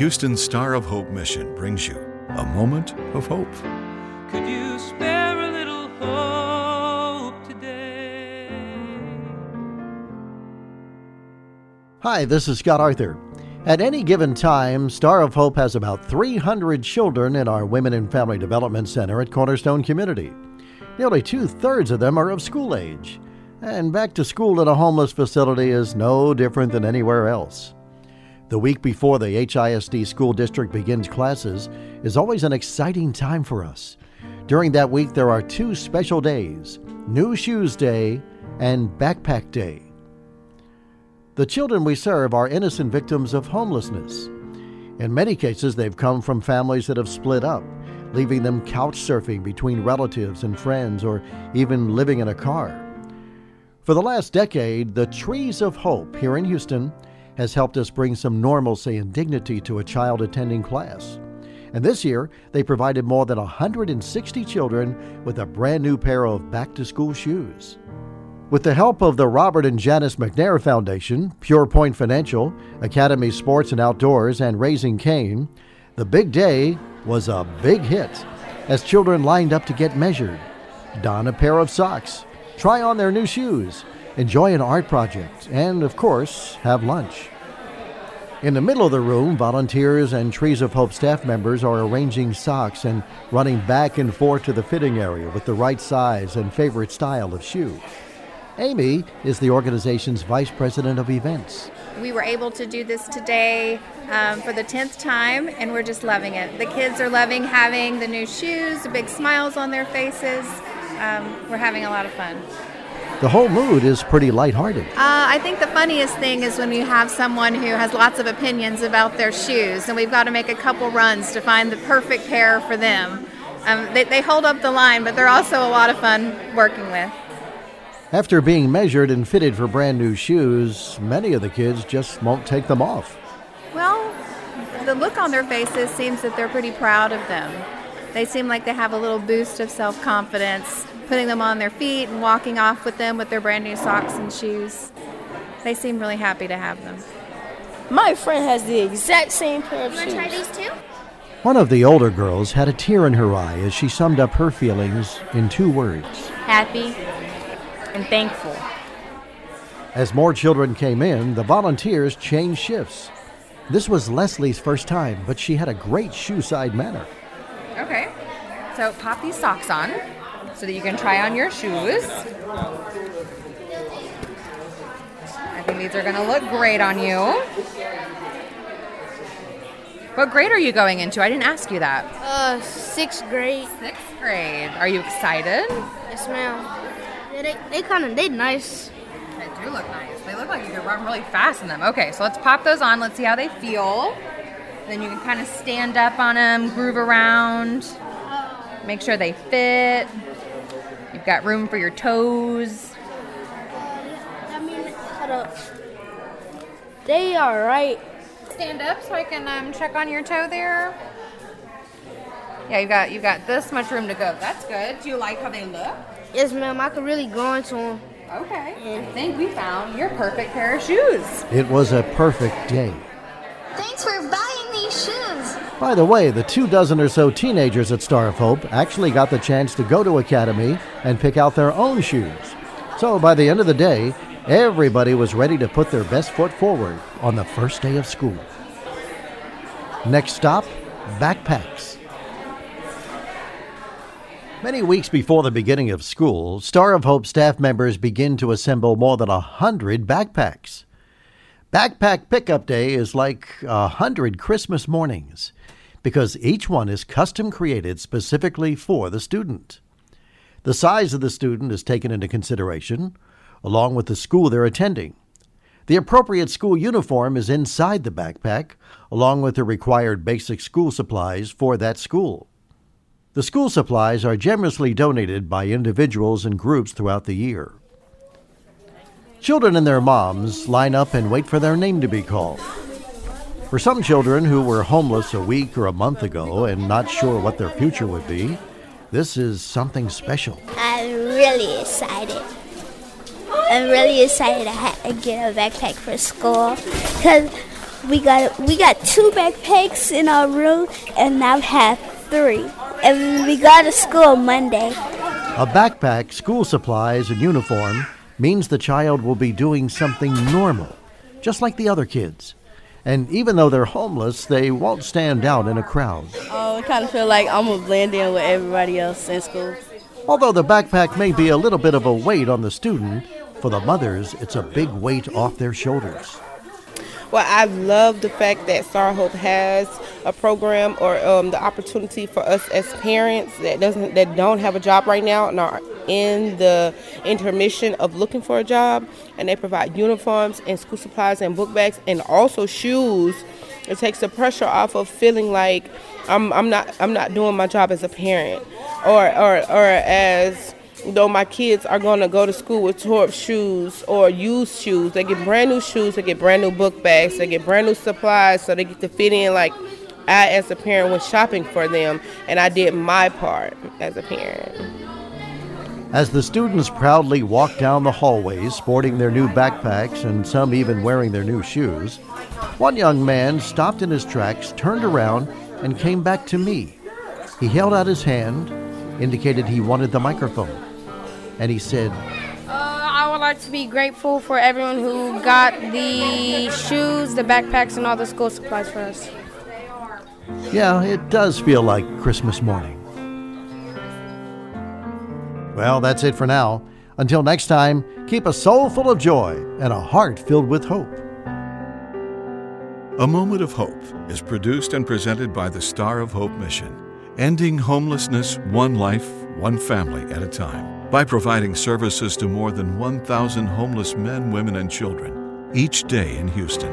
Houston's Star of Hope mission brings you a moment of hope. Could you spare a little hope today? Hi, this is Scott Arthur. At any given time, Star of Hope has about 300 children in our Women and Family Development Center at Cornerstone Community. Nearly two thirds of them are of school age, and back to school at a homeless facility is no different than anywhere else. The week before the HISD school district begins classes is always an exciting time for us. During that week, there are two special days New Shoes Day and Backpack Day. The children we serve are innocent victims of homelessness. In many cases, they've come from families that have split up, leaving them couch surfing between relatives and friends or even living in a car. For the last decade, the Trees of Hope here in Houston has helped us bring some normalcy and dignity to a child attending class. And this year, they provided more than 160 children with a brand new pair of back to school shoes. With the help of the Robert and Janice McNair Foundation, PurePoint Financial, Academy Sports and Outdoors, and Raising Cane, the big day was a big hit as children lined up to get measured, don a pair of socks, try on their new shoes, enjoy an art project, and, of course, have lunch. In the middle of the room, volunteers and Trees of Hope staff members are arranging socks and running back and forth to the fitting area with the right size and favorite style of shoe. Amy is the organization's vice president of events. We were able to do this today um, for the 10th time, and we're just loving it. The kids are loving having the new shoes, the big smiles on their faces. Um, we're having a lot of fun. The whole mood is pretty lighthearted. Uh, I think the funniest thing is when you have someone who has lots of opinions about their shoes, and we've got to make a couple runs to find the perfect pair for them. Um, they, they hold up the line, but they're also a lot of fun working with. After being measured and fitted for brand new shoes, many of the kids just won't take them off. Well, the look on their faces seems that they're pretty proud of them. They seem like they have a little boost of self confidence, putting them on their feet and walking off with them with their brand new socks and shoes. They seem really happy to have them. My friend has the exact same pair of You want to try shoes. these too? One of the older girls had a tear in her eye as she summed up her feelings in two words. happy and thankful. As more children came in, the volunteers changed shifts. This was Leslie's first time, but she had a great shoe side manner. Okay. So pop these socks on so that you can try on your shoes. I think these are going to look great on you. What grade are you going into? I didn't ask you that. Uh, sixth grade. Sixth grade. Are you excited? Yes, ma'am. Yeah, they they kind of they nice. They do look nice. They look like you could run really fast in them. Okay, so let's pop those on. Let's see how they feel. Then you can kind of stand up on them, groove around, make sure they fit. You've got room for your toes. I mean, hold up. They are right. Stand up so I can um, check on your toe there. Yeah, you got you got this much room to go. That's good. Do you like how they look? Yes, ma'am. I could really go into them. Okay. I think we found your perfect pair of shoes. It was a perfect day. Thanks for buying these shoes. By the way, the two dozen or so teenagers at Star of Hope actually got the chance to go to Academy and pick out their own shoes. So by the end of the day, everybody was ready to put their best foot forward on the first day of school. Next stop, backpacks. Many weeks before the beginning of school, Star of Hope staff members begin to assemble more than a hundred backpacks. Backpack Pickup Day is like a hundred Christmas mornings because each one is custom created specifically for the student. The size of the student is taken into consideration, along with the school they're attending. The appropriate school uniform is inside the backpack, along with the required basic school supplies for that school. The school supplies are generously donated by individuals and groups throughout the year. Children and their moms line up and wait for their name to be called. For some children who were homeless a week or a month ago and not sure what their future would be, this is something special. I'm really excited. I'm really excited to get a backpack for school because We got we got two backpacks in our room, and now have three. And we got to school Monday. A backpack, school supplies, and uniform means the child will be doing something normal, just like the other kids. And even though they're homeless, they won't stand out in a crowd. Oh, I kind of feel like I'm gonna blend in with everybody else in school. Although the backpack may be a little bit of a weight on the student, for the mothers, it's a big weight off their shoulders. Well, I love the fact that Star Hope has a program or um, the opportunity for us as parents that doesn't that don't have a job right now and are in the intermission of looking for a job, and they provide uniforms and school supplies and book bags and also shoes. It takes the pressure off of feeling like I'm, I'm not I'm not doing my job as a parent or or, or as though my kids are going to go to school with tore up shoes or used shoes. They get brand new shoes, they get brand new book bags, they get brand new supplies so they get to fit in like I, as a parent, was shopping for them and I did my part as a parent. As the students proudly walked down the hallways sporting their new backpacks and some even wearing their new shoes, one young man stopped in his tracks, turned around, and came back to me. He held out his hand, indicated he wanted the microphone and he said, uh, I would like to be grateful for everyone who got the shoes, the backpacks, and all the school supplies for us. Yeah, it does feel like Christmas morning. Well, that's it for now. Until next time, keep a soul full of joy and a heart filled with hope. A Moment of Hope is produced and presented by the Star of Hope mission, ending homelessness one life, one family at a time by providing services to more than 1,000 homeless men, women, and children each day in Houston.